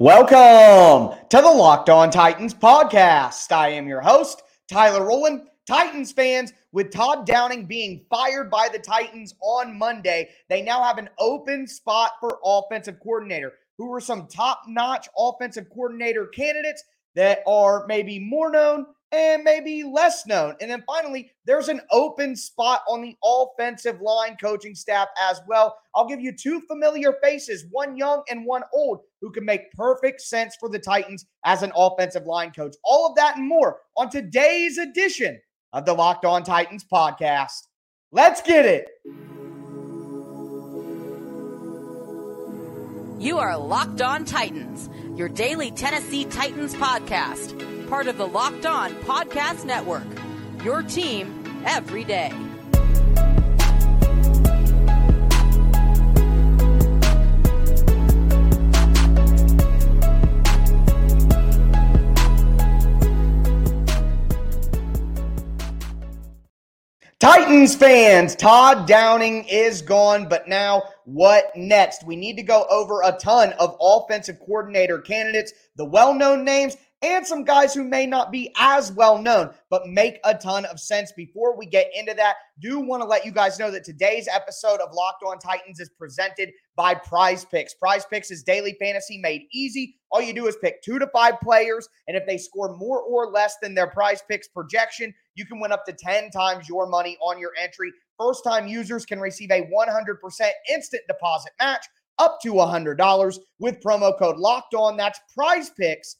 Welcome to the Locked On Titans podcast. I am your host, Tyler Rowland. Titans fans, with Todd Downing being fired by the Titans on Monday, they now have an open spot for offensive coordinator. Who are some top notch offensive coordinator candidates that are maybe more known and maybe less known. And then finally, there's an open spot on the offensive line coaching staff as well. I'll give you two familiar faces, one young and one old, who can make perfect sense for the Titans as an offensive line coach. All of that and more on today's edition of the Locked On Titans podcast. Let's get it. You are Locked On Titans, your daily Tennessee Titans podcast part of the Locked On Podcast Network. Your team every day. Titans fans, Todd Downing is gone, but now what next? We need to go over a ton of offensive coordinator candidates, the well known names, and some guys who may not be as well known, but make a ton of sense. Before we get into that, do want to let you guys know that today's episode of Locked On Titans is presented by Prize Picks. Prize Picks is daily fantasy made easy. All you do is pick two to five players, and if they score more or less than their Prize Picks projection, you can win up to 10 times your money on your entry. First time users can receive a 100% instant deposit match up to $100 with promo code locked on. That's prize picks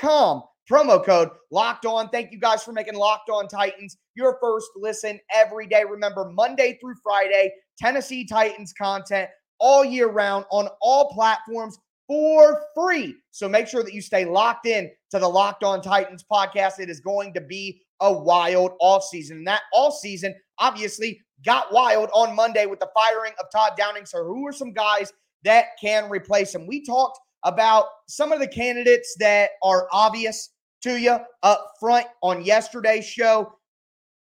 com. Promo code locked on. Thank you guys for making Locked On Titans your first listen every day. Remember, Monday through Friday, Tennessee Titans content all year round on all platforms for free. So make sure that you stay locked in to the Locked On Titans podcast. It is going to be a wild off season. And that off season obviously got wild on Monday with the firing of Todd Downing. So who are some guys that can replace him? We talked about some of the candidates that are obvious to you up front on yesterday's show,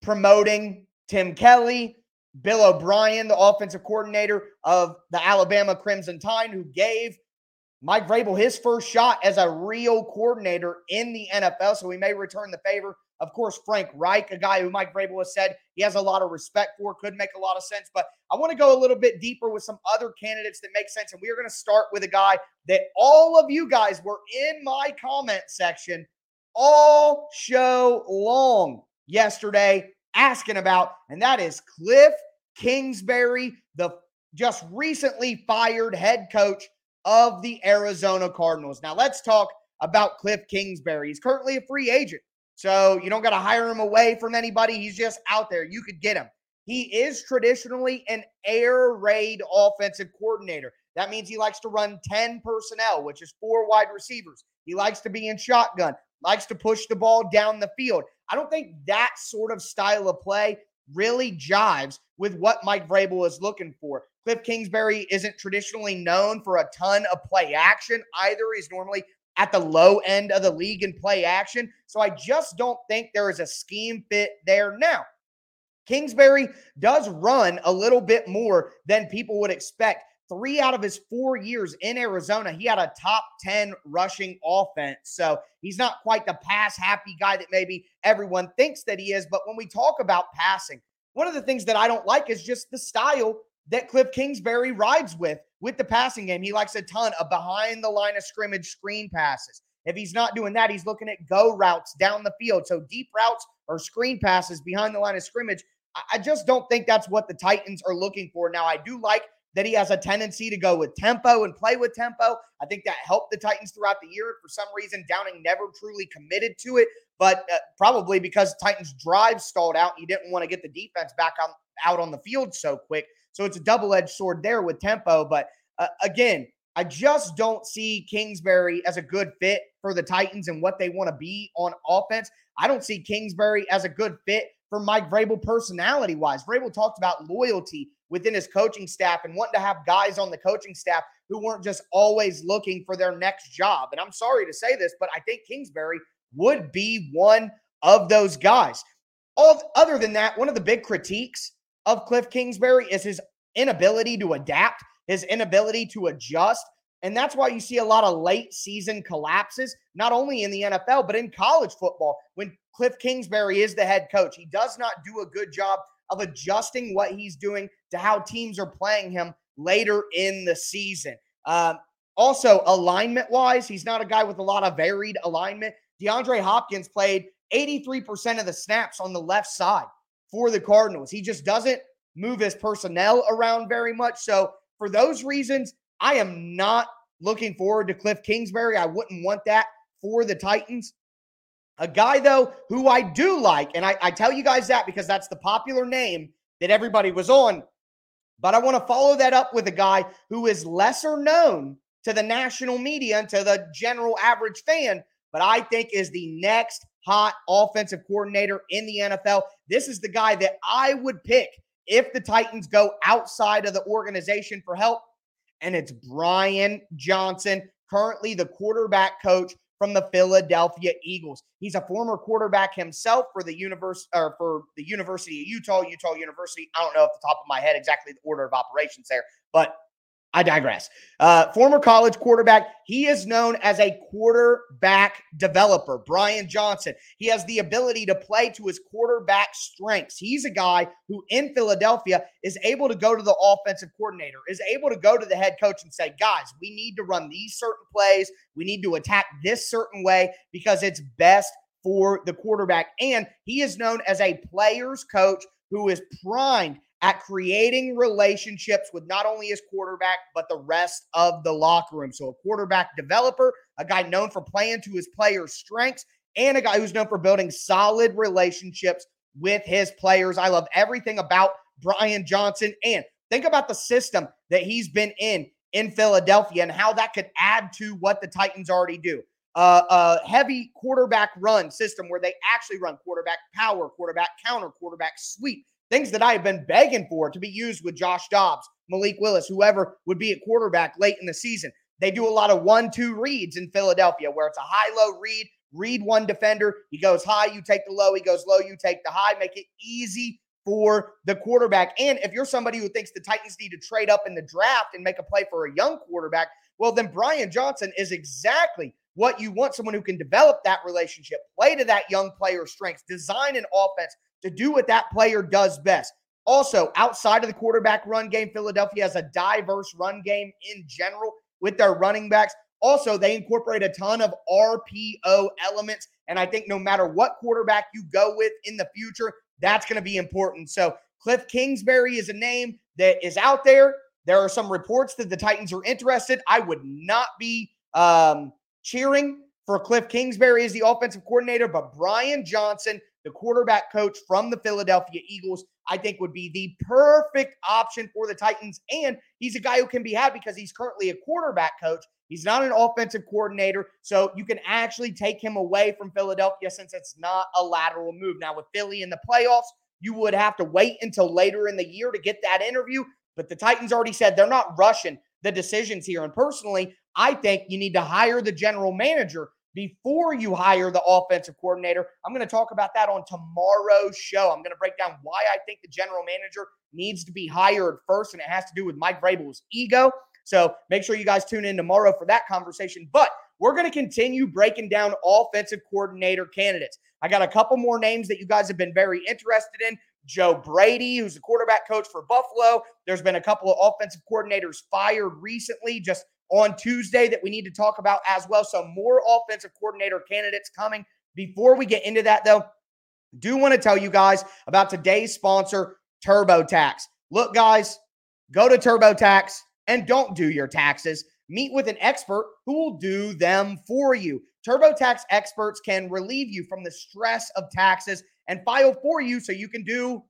promoting Tim Kelly, Bill O'Brien, the offensive coordinator of the Alabama Crimson Tide, who gave Mike Vrabel his first shot as a real coordinator in the NFL. So he may return the favor. Of course, Frank Reich, a guy who Mike Vrabel has said he has a lot of respect for, could make a lot of sense. But I want to go a little bit deeper with some other candidates that make sense. And we are going to start with a guy that all of you guys were in my comment section all show long yesterday asking about, and that is Cliff Kingsbury, the just recently fired head coach of the Arizona Cardinals. Now, let's talk about Cliff Kingsbury. He's currently a free agent. So you don't got to hire him away from anybody. He's just out there. You could get him. He is traditionally an air raid offensive coordinator. That means he likes to run 10 personnel, which is four wide receivers. He likes to be in shotgun, likes to push the ball down the field. I don't think that sort of style of play really jives with what Mike Vrabel is looking for. Cliff Kingsbury isn't traditionally known for a ton of play action either. He's normally at the low end of the league in play action. So I just don't think there is a scheme fit there now. Kingsbury does run a little bit more than people would expect. Three out of his four years in Arizona, he had a top 10 rushing offense. So he's not quite the pass happy guy that maybe everyone thinks that he is. But when we talk about passing, one of the things that I don't like is just the style that Cliff Kingsbury rides with with the passing game. He likes a ton of behind the line of scrimmage screen passes. If he's not doing that, he's looking at go routes down the field. So deep routes or screen passes behind the line of scrimmage. I just don't think that's what the Titans are looking for. Now, I do like that he has a tendency to go with tempo and play with tempo. I think that helped the Titans throughout the year. For some reason, Downing never truly committed to it, but uh, probably because Titans' drive stalled out. He didn't want to get the defense back on, out on the field so quick. So it's a double edged sword there with tempo. But uh, again, I just don't see Kingsbury as a good fit for the Titans and what they want to be on offense. I don't see Kingsbury as a good fit for Mike Vrabel personality wise. Vrabel talked about loyalty within his coaching staff and wanting to have guys on the coaching staff who weren't just always looking for their next job. And I'm sorry to say this, but I think Kingsbury would be one of those guys. All, other than that, one of the big critiques of Cliff Kingsbury is his inability to adapt, his inability to adjust. And that's why you see a lot of late season collapses, not only in the NFL, but in college football. When Cliff Kingsbury is the head coach, he does not do a good job of adjusting what he's doing to how teams are playing him later in the season. Um, also, alignment wise, he's not a guy with a lot of varied alignment. DeAndre Hopkins played 83% of the snaps on the left side for the Cardinals. He just doesn't move his personnel around very much. So, for those reasons, I am not looking forward to Cliff Kingsbury. I wouldn't want that for the Titans. A guy, though, who I do like, and I, I tell you guys that because that's the popular name that everybody was on. But I want to follow that up with a guy who is lesser known to the national media and to the general average fan, but I think is the next hot offensive coordinator in the NFL. This is the guy that I would pick if the Titans go outside of the organization for help. And it's Brian Johnson, currently the quarterback coach from the Philadelphia Eagles. He's a former quarterback himself for the universe or for the University of Utah, Utah University. I don't know off the top of my head exactly the order of operations there, but I digress. Uh, former college quarterback. He is known as a quarterback developer, Brian Johnson. He has the ability to play to his quarterback strengths. He's a guy who in Philadelphia is able to go to the offensive coordinator, is able to go to the head coach and say, guys, we need to run these certain plays. We need to attack this certain way because it's best for the quarterback. And he is known as a player's coach who is primed at creating relationships with not only his quarterback, but the rest of the locker room. So, a quarterback developer, a guy known for playing to his players' strengths, and a guy who's known for building solid relationships with his players. I love everything about Brian Johnson. And think about the system that he's been in in Philadelphia and how that could add to what the Titans already do. Uh, a heavy quarterback run system where they actually run quarterback power, quarterback counter, quarterback sweep things that I have been begging for to be used with Josh Dobbs, Malik Willis, whoever would be at quarterback late in the season. They do a lot of one two reads in Philadelphia where it's a high low read, read one defender. He goes high, you take the low. He goes low, you take the high. Make it easy for the quarterback. And if you're somebody who thinks the Titans need to trade up in the draft and make a play for a young quarterback, well, then Brian Johnson is exactly what you want someone who can develop that relationship, play to that young player's strengths, design an offense to do what that player does best. Also, outside of the quarterback run game, Philadelphia has a diverse run game in general with their running backs. Also, they incorporate a ton of RPO elements. And I think no matter what quarterback you go with in the future, that's going to be important. So, Cliff Kingsbury is a name that is out there. There are some reports that the Titans are interested. I would not be um, cheering for Cliff Kingsbury as the offensive coordinator, but Brian Johnson the quarterback coach from the Philadelphia Eagles, I think would be the perfect option for the Titans. And he's a guy who can be had because he's currently a quarterback coach. He's not an offensive coordinator. So you can actually take him away from Philadelphia since it's not a lateral move. Now, with Philly in the playoffs, you would have to wait until later in the year to get that interview. But the Titans already said they're not rushing the decisions here. And personally, I think you need to hire the general manager before you hire the offensive coordinator. I'm going to talk about that on tomorrow's show. I'm going to break down why I think the general manager needs to be hired first, and it has to do with Mike Vrabel's ego. So make sure you guys tune in tomorrow for that conversation. But we're going to continue breaking down offensive coordinator candidates. I got a couple more names that you guys have been very interested in. Joe Brady, who's the quarterback coach for Buffalo. There's been a couple of offensive coordinators fired recently, just on Tuesday that we need to talk about as well. So, more offensive coordinator candidates coming. Before we get into that, though, do want to tell you guys about today's sponsor, TurboTax. Look, guys, go to TurboTax and don't do your taxes. Meet with an expert who will do them for you. TurboTax experts can relieve you from the stress of taxes and file for you so you can do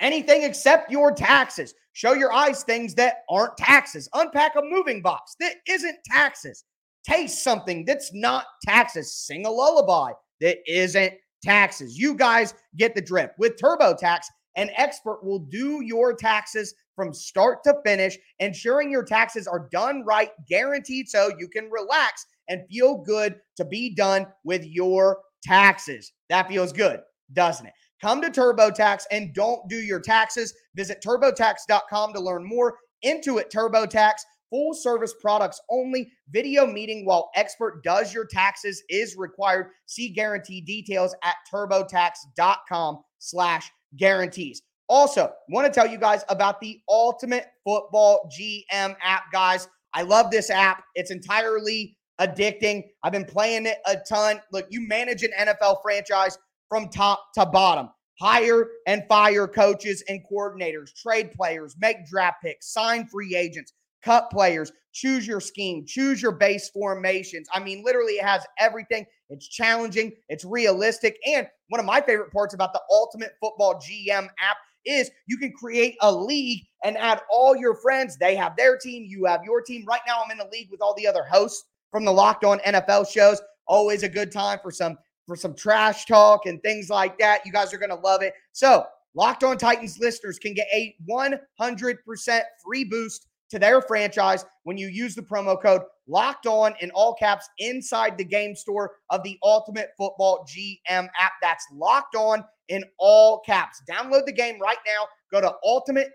anything except your taxes. Show your eyes things that aren't taxes. Unpack a moving box that isn't taxes. Taste something that's not taxes. Sing a lullaby that isn't taxes. You guys get the drift. With TurboTax, an expert will do your taxes from start to finish, ensuring your taxes are done right, guaranteed so you can relax and feel good to be done with your taxes. That feels good, doesn't it? Come to TurboTax and don't do your taxes. Visit turbotax.com to learn more. Intuit TurboTax full service products only. Video meeting while expert does your taxes is required. See guarantee details at turbotax.com slash guarantees. Also, want to tell you guys about the Ultimate Football GM app, guys. I love this app. It's entirely addicting. I've been playing it a ton. Look, you manage an NFL franchise from top to bottom. Hire and fire coaches and coordinators, trade players, make draft picks, sign free agents, cut players, choose your scheme, choose your base formations. I mean, literally, it has everything. It's challenging, it's realistic. And one of my favorite parts about the Ultimate Football GM app is you can create a league and add all your friends. They have their team, you have your team. Right now, I'm in the league with all the other hosts from the Locked On NFL shows. Always a good time for some for some trash talk and things like that. You guys are going to love it. So, Locked On Titans listeners can get a 100% free boost to their franchise when you use the promo code locked on in all caps inside the game store of the Ultimate Football GM app. That's locked on in all caps. Download the game right now. Go to ultimate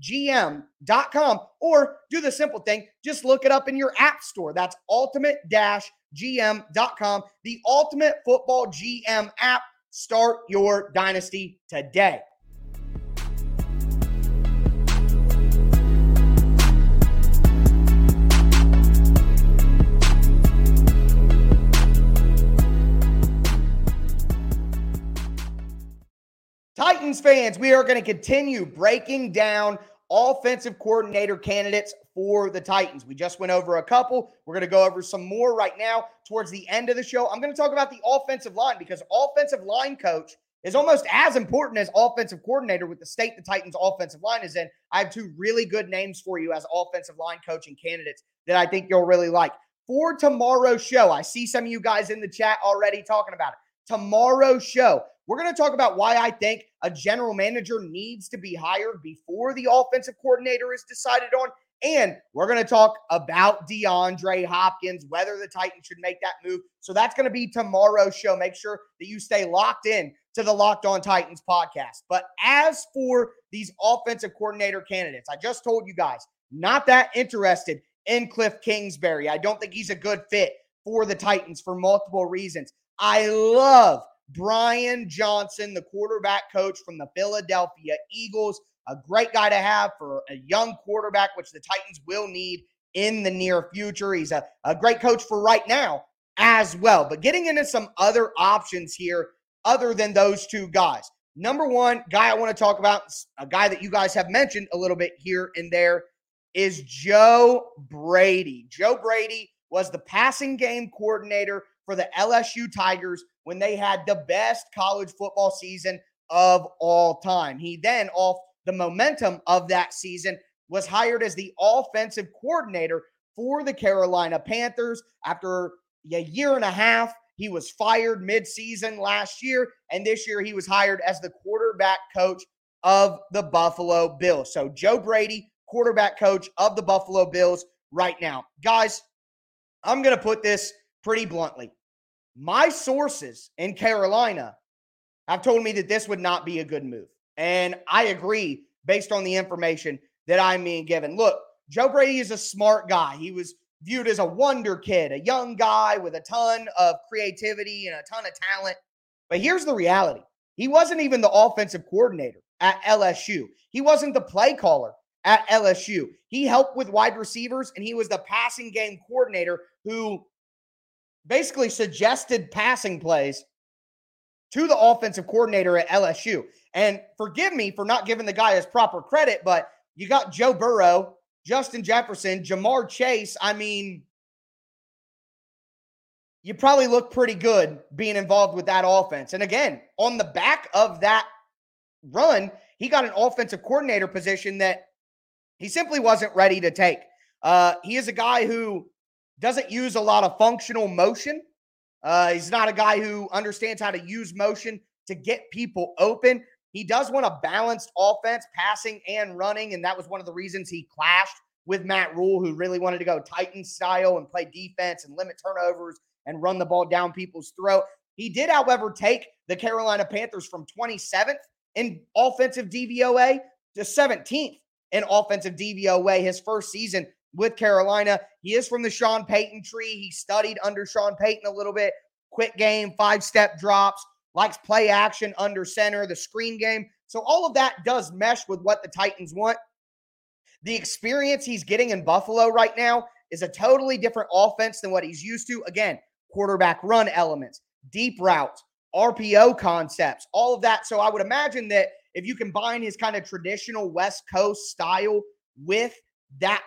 gm.com or do the simple thing just look it up in your app store that's ultimate gm.com the ultimate football gm app. Start your dynasty today. Titans fans, we are going to continue breaking down offensive coordinator candidates for the Titans. We just went over a couple. We're going to go over some more right now towards the end of the show. I'm going to talk about the offensive line because offensive line coach is almost as important as offensive coordinator with the state the Titans offensive line is in. I have two really good names for you as offensive line coaching candidates that I think you'll really like. For tomorrow's show, I see some of you guys in the chat already talking about it. Tomorrow's show, we're going to talk about why I think a general manager needs to be hired before the offensive coordinator is decided on. And we're going to talk about DeAndre Hopkins, whether the Titans should make that move. So that's going to be tomorrow's show. Make sure that you stay locked in to the Locked On Titans podcast. But as for these offensive coordinator candidates, I just told you guys, not that interested in Cliff Kingsbury. I don't think he's a good fit for the Titans for multiple reasons. I love Brian Johnson, the quarterback coach from the Philadelphia Eagles. A great guy to have for a young quarterback, which the Titans will need in the near future. He's a, a great coach for right now as well. But getting into some other options here, other than those two guys. Number one guy I want to talk about, a guy that you guys have mentioned a little bit here and there, is Joe Brady. Joe Brady was the passing game coordinator for the LSU Tigers when they had the best college football season of all time. He then, off the momentum of that season, was hired as the offensive coordinator for the Carolina Panthers after a year and a half. He was fired midseason last year, and this year he was hired as the quarterback coach of the Buffalo Bills. So, Joe Brady, quarterback coach of the Buffalo Bills right now. Guys, I'm going to put this pretty bluntly. My sources in Carolina have told me that this would not be a good move. And I agree based on the information that I'm being given. Look, Joe Brady is a smart guy. He was viewed as a wonder kid, a young guy with a ton of creativity and a ton of talent. But here's the reality he wasn't even the offensive coordinator at LSU, he wasn't the play caller at LSU. He helped with wide receivers and he was the passing game coordinator who basically suggested passing plays to the offensive coordinator at LSU. And forgive me for not giving the guy his proper credit, but you got Joe Burrow, Justin Jefferson, Ja'Marr Chase. I mean, you probably look pretty good being involved with that offense. And again, on the back of that run, he got an offensive coordinator position that he simply wasn't ready to take. Uh, he is a guy who doesn't use a lot of functional motion. Uh, he's not a guy who understands how to use motion to get people open. He does want a balanced offense, passing and running. And that was one of the reasons he clashed with Matt Rhule, who really wanted to go Titan style and play defense and limit turnovers and run the ball down people's throat. He did, however, take the Carolina Panthers from 27th in offensive DVOA to 17th in offensive DVOA his first season with Carolina. He is from the Sean Payton tree. He studied under Sean Payton a little bit. Quick game, five step drops, likes play action under center, the screen game. So all of that does mesh with what the Titans want. The experience he's getting in Buffalo right now is a totally different offense than what he's used to. Again, quarterback run elements, deep routes, RPO concepts, all of that. So I would imagine that if you combine his kind of traditional West Coast style with that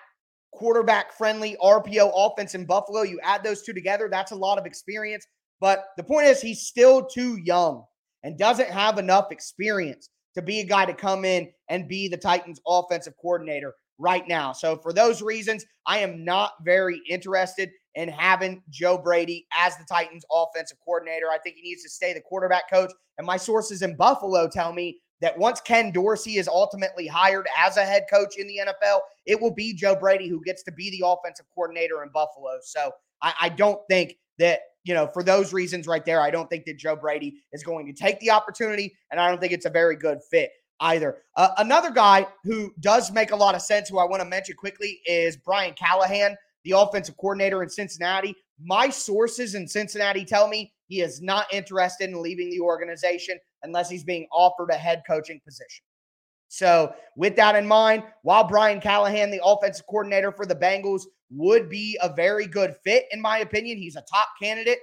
quarterback friendly RPO offense in Buffalo, you add those two together, that's a lot of experience. But the point is, he's still too young and doesn't have enough experience to be a guy to come in and be the Titans offensive coordinator right now. So, for those reasons, I am not very interested in having Joe Brady as the Titans offensive coordinator. I think he needs to stay the quarterback coach. And my sources in Buffalo tell me that once Ken Dorsey is ultimately hired as a head coach in the NFL, it will be Joe Brady who gets to be the offensive coordinator in Buffalo. So I, I, don't think that, you know, for those reasons right there, I don't think that Joe Brady is going to take the opportunity. And I don't think it's a very good fit either. Uh, another guy who does make a lot of sense, who I want to mention quickly, is Brian Callahan, the offensive coordinator in Cincinnati. My sources in Cincinnati tell me he is not interested in leaving the organization unless he's being offered a head coaching position. So, with that in mind, while Brian Callahan, the offensive coordinator for the Bengals, would be a very good fit, in my opinion, he's a top candidate.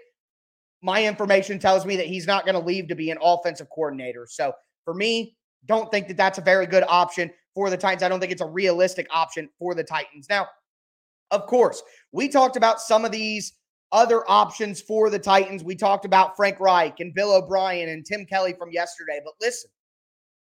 My information tells me that he's not going to leave to be an offensive coordinator. So, for me, don't think that that's a very good option for the Titans. I don't think it's a realistic option for the Titans. Now, of course, we talked about some of these other options for the Titans. We talked about Frank Reich and Bill O'Brien and Tim Kelly from yesterday. But listen,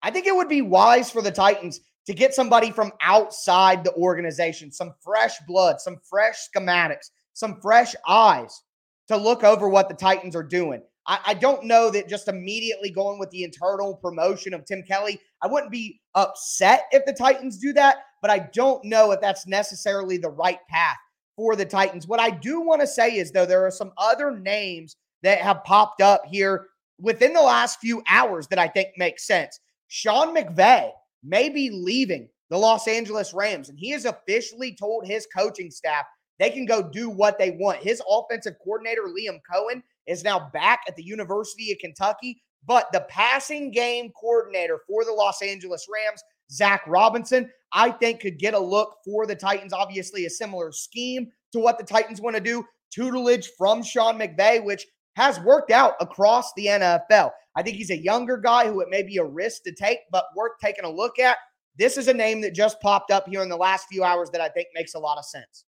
I think it would be wise for the Titans to get somebody from outside the organization, some fresh blood, some fresh schematics, some fresh eyes to look over what the Titans are doing. I, I, don't know that just immediately going with the internal promotion of Tim Kelly, I wouldn't be upset if the Titans do that, but I don't know if that's necessarily the right path for the Titans. What I do want to say is, though, there are some other names that have popped up here within the last few hours that I think make sense. Sean McVay may be leaving the Los Angeles Rams, and he has officially told his coaching staff they can go do what they want. His offensive coordinator, Liam Coen, is now back at the University of Kentucky, but the passing game coordinator for the Los Angeles Rams, Zach Robinson, I think could get a look for the Titans. Obviously, a similar scheme to what the Titans want to do. Tutelage from Sean McVay, which has worked out across the NFL. I think he's a younger guy who it may be a risk to take, but worth taking a look at. This is a name that just popped up here in the last few hours that I think makes a lot of sense.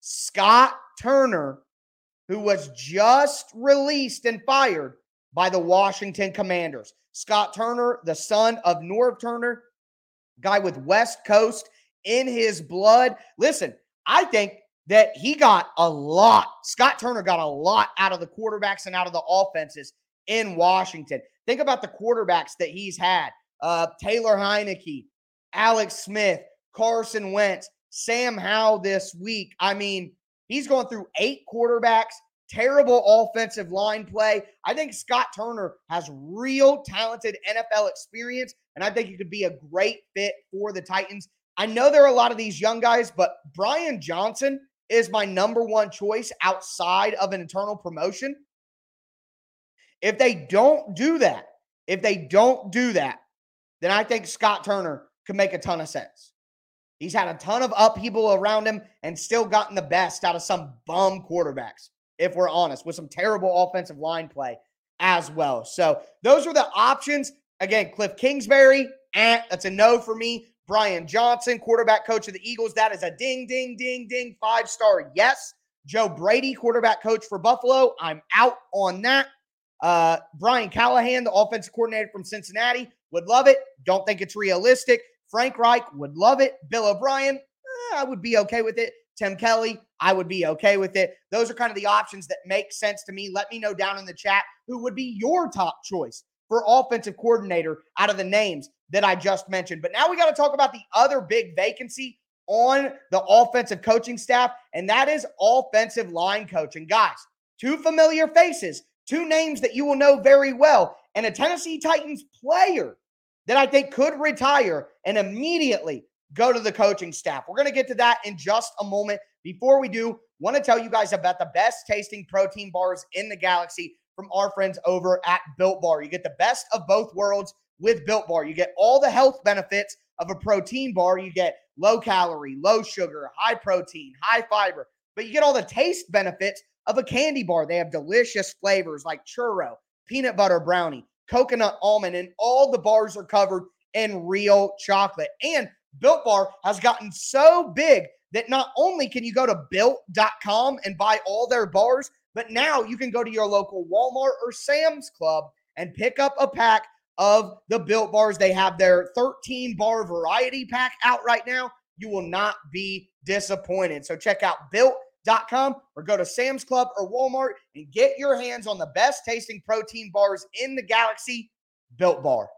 Scott Turner, who was just released and fired by the Washington Commanders. Scott Turner, the son of Norv Turner, guy with West Coast in his blood. Listen, I think that he got a lot. Scott Turner got a lot out of the quarterbacks and out of the offenses in Washington. Think about the quarterbacks that he's had uh, Taylor Heinicke, Alex Smith, Carson Wentz, Sam Howell this week. I mean, he's going through eight quarterbacks, terrible offensive line play. I think Scott Turner has real talented NFL experience, and I think he could be a great fit for the Titans. I know there are a lot of these young guys, but Brian Johnson is my number one choice outside of an internal promotion. If they don't do that, if they don't do that, then I think Scott Turner could make a ton of sense. He's had a ton of upheaval around him and still gotten the best out of some bum quarterbacks, if we're honest, with some terrible offensive line play as well. So those are the options. Again, Cliff Kingsbury, eh, that's a no for me. Brian Johnson, quarterback coach of the Eagles. That is a ding, ding, ding, ding, five star. Yes. Joe Brady, quarterback coach for Buffalo. I'm out on that. Uh, Brian Callahan, the offensive coordinator from Cincinnati, would love it. Don't think it's realistic. Frank Reich would love it. Bill O'Brien, eh, I would be okay with it. Tim Kelly, I would be okay with it. Those are kind of the options that make sense to me. Let me know down in the chat who would be your top choice for offensive coordinator out of the names that I just mentioned. But now we got to talk about the other big vacancy on the offensive coaching staff, and that is offensive line coaching. Guys, two familiar faces, two names that you will know very well, and a Tennessee Titans player that I think could retire and immediately go to the coaching staff. We're going to get to that in just a moment. Before we do, want to tell you guys about the best tasting protein bars in the galaxy from our friends over at Built Bar. You get the best of both worlds with Built Bar. You get all the health benefits of a protein bar. You get low calorie, low sugar, high protein, high fiber, but you get all the taste benefits of a candy bar. They have delicious flavors like churro, peanut butter brownie, coconut almond, and all the bars are covered in real chocolate. And Built Bar has gotten so big that not only can you go to built.com and buy all their bars, but now you can go to your local Walmart or Sam's Club and pick up a pack of the Built Bars. They have their 13 bar variety pack out right now. You will not be disappointed. So check out built.com or go to Sam's Club or Walmart and get your hands on the best tasting protein bars in the galaxy, Built Bar.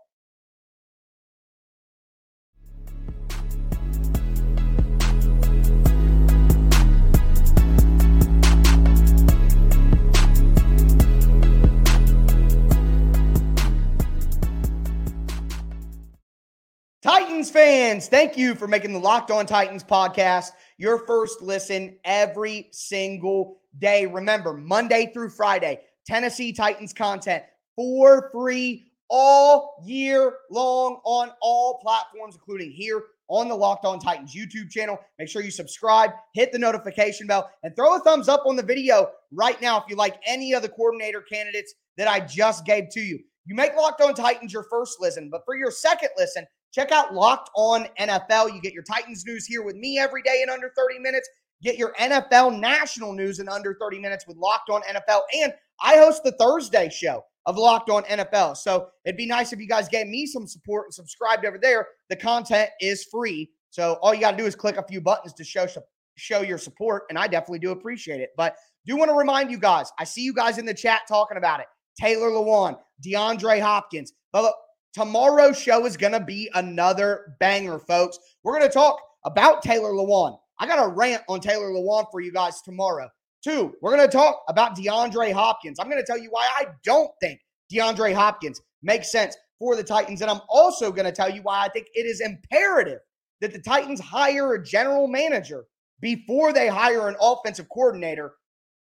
Titans fans, thank you for making the Locked On Titans podcast your first listen every single day. Remember, Monday through Friday, Tennessee Titans content for free all year long on all platforms, including here on the Locked On Titans YouTube channel. Make sure you subscribe, hit the notification bell, and throw a thumbs up on the video right now if you like any of the coordinator candidates that I just gave to you. You make Locked On Titans your first listen, but for your second listen, Check out Locked On NFL. You get your Titans news here with me every day in under 30 minutes. Get your NFL national news in under 30 minutes with Locked On NFL. And I host the Thursday show of Locked On NFL. So it'd be nice if you guys gave me some support and subscribed over there. The content is free. So all you got to do is click a few buttons to show show your support, and I definitely do appreciate it. But do want to remind you guys, I see you guys in the chat talking about it. Taylor Lewan, DeAndre Hopkins. Tomorrow's show is going to be another banger, folks. We're going to talk about Taylor Lewan. I got a rant on Taylor Lewan for you guys tomorrow. Two, we're going to talk about DeAndre Hopkins. I'm going to tell you why I don't think DeAndre Hopkins makes sense for the Titans. And I'm also going to tell you why I think it is imperative that the Titans hire a general manager before they hire an offensive coordinator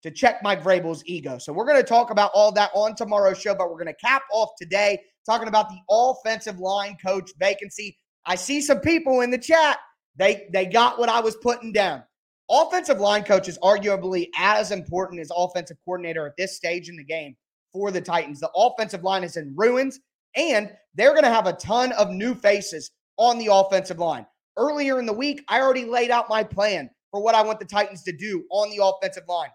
to check Mike Vrabel's ego. So we're going to talk about all that on tomorrow's show, but we're going to cap off today talking about the offensive line coach vacancy. I see some people in the chat. They they got what I was putting down. Offensive line coach is arguably as important as offensive coordinator at this stage in the game for the Titans. The offensive line is in ruins, and they're going to have a ton of new faces on the offensive line. Earlier in the week, I already laid out my plan for what I want the Titans to do on the offensive line.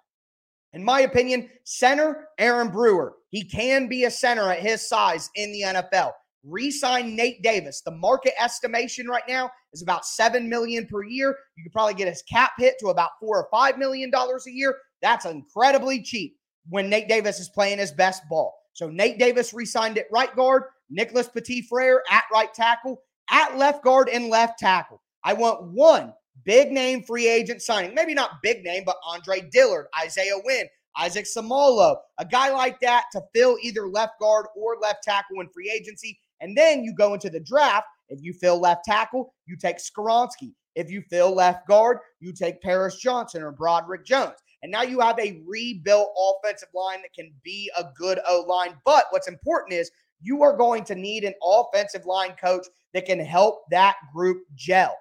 In my opinion, center Aaron Brewer. He can be a center at his size in the NFL. Resign Nate Davis. The market estimation right now is about seven million per year. You could probably get his cap hit to about four or five million dollars a year. That's incredibly cheap when Nate Davis is playing his best ball. So Nate Davis re-signed at right guard, Nicholas Petit Frere at right tackle, at left guard and left tackle. I want one big name free agent signing. Maybe not big name, but Andre Dillard, Isaiah Wynn, Isaac Seumalo, a guy like that to fill either left guard or left tackle in free agency. And then you go into the draft. If you fill left tackle, you take Skoronski. If you fill left guard, you take Paris Johnson or Broderick Jones. And now you have a rebuilt offensive line that can be a good O line. But what's important is you are going to need an offensive line coach that can help that group gel.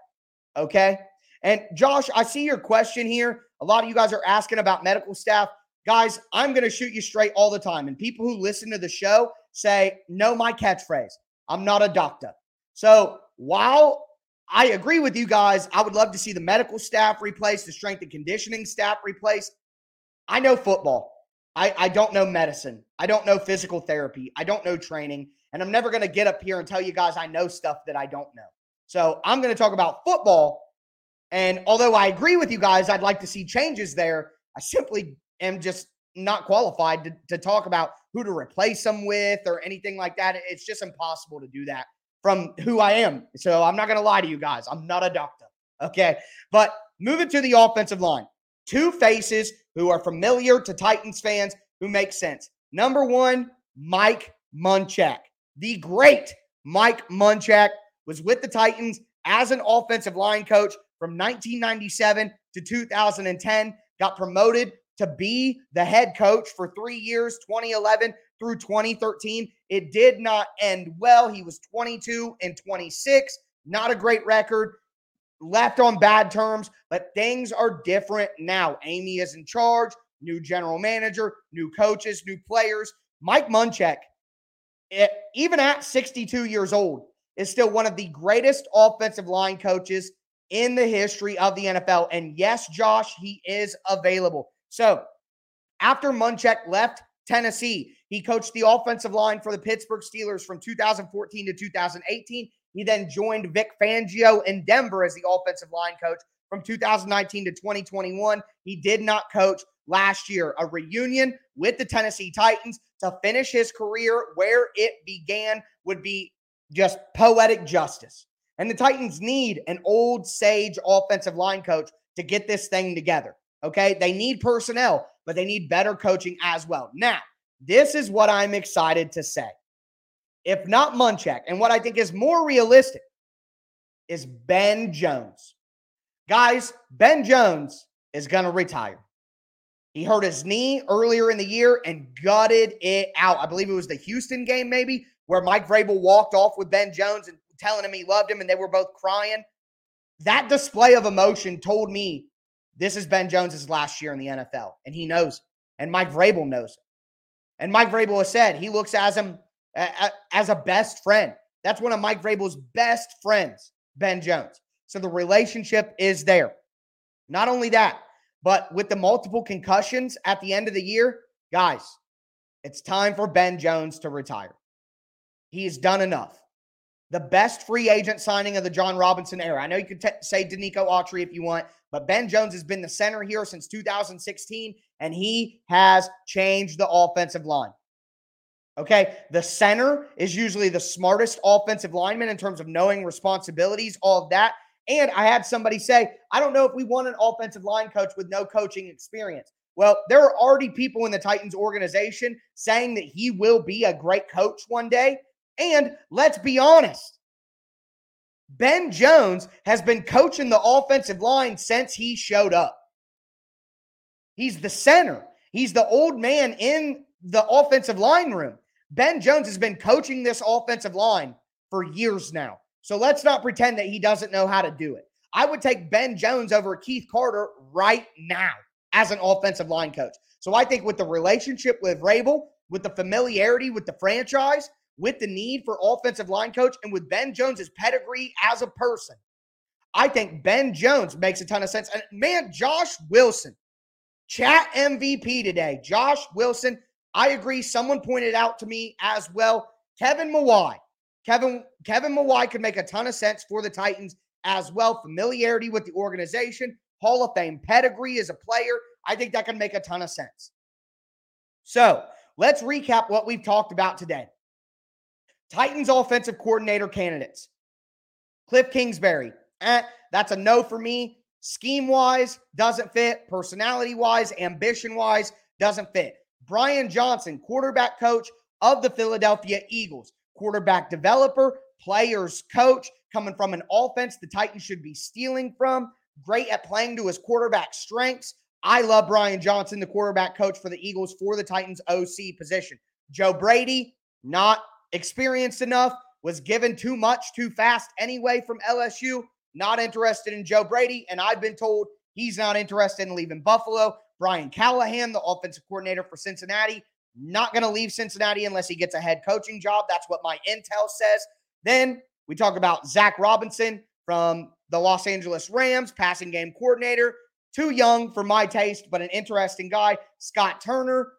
Okay. And Josh, I see your question here. A lot of you guys are asking about medical staff. Guys, I'm going to shoot you straight all the time. And people who listen to the show say, know my catchphrase. I'm not a doctor. So while I agree with you guys, I would love to see the medical staff replaced, the strength and conditioning staff replaced. I know football. I, I don't know medicine. I don't know physical therapy. I don't know training. And I'm never going to get up here and tell you guys I know stuff that I don't know. So I'm going to talk about football. And although I agree with you guys, I'd like to see changes there. I simply am just not qualified to, to talk about who to replace them with or anything like that. It's just impossible to do that from who I am. So I'm not going to lie to you guys. I'm not a doctor. Okay. But moving to the offensive line, two faces who are familiar to Titans fans who make sense. Number one, Mike Munchak. The great Mike Munchak was with the Titans as an offensive line coach from 1997 to 2010, got promoted to be the head coach for three years, 2011 through 2013. It did not end well. He was 22 and 26, not a great record, left on bad terms, but things are different now. Amy is in charge, new general manager, new coaches, new players. Mike Munchak, it, even at 62 years old, is still one of the greatest offensive line coaches in the history of the NFL. And yes, Josh, he is available. So after Munchak left Tennessee, he coached the offensive line for the Pittsburgh Steelers from 2014 to 2018. He then joined Vic Fangio in Denver as the offensive line coach from 2019 to 2021. He did not coach last year. A reunion with the Tennessee Titans to finish his career where it began would be just poetic justice. And the Titans need an old sage offensive line coach to get this thing together. Okay. They need personnel, but they need better coaching as well. Now, this is what I'm excited to say. If not Munchak, and what I think is more realistic is Ben Jones. Guys, Ben Jones is going to retire. He hurt his knee earlier in the year and gutted it out. I believe it was the Houston game, maybe, where Mike Vrabel walked off with Ben Jones and telling him he loved him and they were both crying. That display of emotion told me this is Ben Jones's last year in the NFL, and he knows. And Mike Vrabel knows. And Mike Vrabel has said he looks as him as a best friend. That's one of Mike Vrabel's best friends, Ben Jones. So the relationship is there. Not only that, but with the multiple concussions at the end of the year, guys, it's time for Ben Jones to retire. He has done enough. The best free agent signing of the Jon Robinson era. I know you could t- say Denico Autry if you want, but Ben Jones has been the center here since 2016, and he has changed the offensive line. Okay. The center is usually the smartest offensive lineman in terms of knowing responsibilities, all of that. And I had somebody say, I don't know if we want an offensive line coach with no coaching experience. Well, there are already people in the Titans organization saying that he will be a great coach one day. And let's be honest, Ben Jones has been coaching the offensive line since he showed up. He's the center, he's the old man in the offensive line room. Ben Jones has been coaching this offensive line for years now. So let's not pretend that he doesn't know how to do it. I would take Ben Jones over Keith Carter right now as an offensive line coach. So I think with the relationship with Vrabel, with the familiarity with the franchise, with the need for offensive line coach and with Ben Jones's pedigree as a person, I think Ben Jones makes a ton of sense. And man, Josh Wilson, chat MVP today. Josh Wilson, I agree. Someone pointed out to me as well. Kevin Mawae. Kevin Kevin Mawae could make a ton of sense for the Titans as well. Familiarity with the organization, Hall of Fame pedigree as a player. I think that can make a ton of sense. So let's recap what we've talked about today. Titans offensive coordinator candidates. Cliff Kingsbury. Eh, that's a no for me. Scheme wise, doesn't fit. Personality wise, ambition wise, doesn't fit. Brian Johnson, quarterback coach of the Philadelphia Eagles, quarterback developer, players coach, coming from an offense the Titans should be stealing from. Great at playing to his quarterback strengths. I love Brian Johnson, the quarterback coach for the Eagles for the Titans OC position. Joe Brady, not experienced enough, was given too much too fast anyway from LSU. Not interested in Joe Brady. And I've been told he's not interested in leaving Buffalo. Brian Callahan, the offensive coordinator for Cincinnati, not going to leave Cincinnati unless he gets a head coaching job. That's what my intel says. Then we talk about Zach Robinson from the Los Angeles Rams, passing game coordinator. Too young for my taste, but an interesting guy. Scott Turner,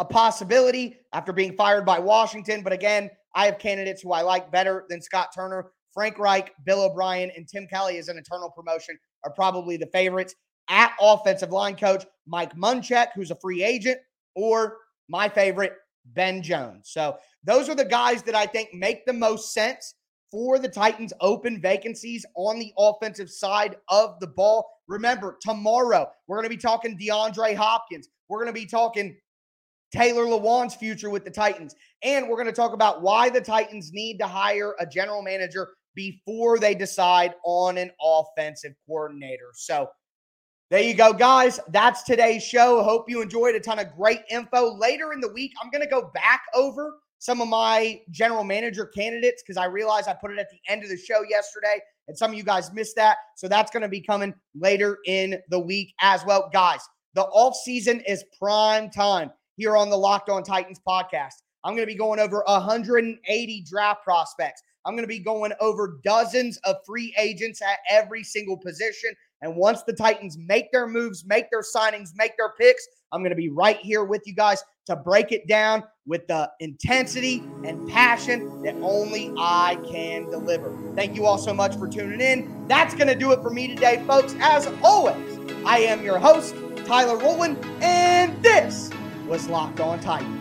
a possibility after being fired by Washington. But again, I have candidates who I like better than Scott Turner. Frank Reich, Bill O'Brien, and Tim Kelly as an internal promotion are probably the favorites. At offensive line coach, Mike Munchak, who's a free agent, or my favorite, Ben Jones. So those are the guys that I think make the most sense for the Titans' open vacancies on the offensive side of the ball. Remember, tomorrow we're going to be talking DeAndre Hopkins. We're going to be talking Taylor Lewan's future with the Titans. And we're going to talk about why the Titans need to hire a general manager before they decide on an offensive coordinator. So there you go, guys. That's today's show. Hope you enjoyed a ton of great info. Later in the week, I'm going to go back over some of my general manager candidates because I realized I put it at the end of the show yesterday and some of you guys missed that. So that's going to be coming later in the week as well. Guys, the off season is prime time here on the Locked On Titans podcast. I'm going to be going over 180 draft prospects. I'm going to be going over dozens of free agents at every single position. And once the Titans make their moves, make their signings, make their picks, I'm going to be right here with you guys to break it down with the intensity and passion that only I can deliver. Thank you all so much for tuning in. That's going to do it for me today, folks. As always, I am your host, Tyler Rowland, and this was Locked On Titans.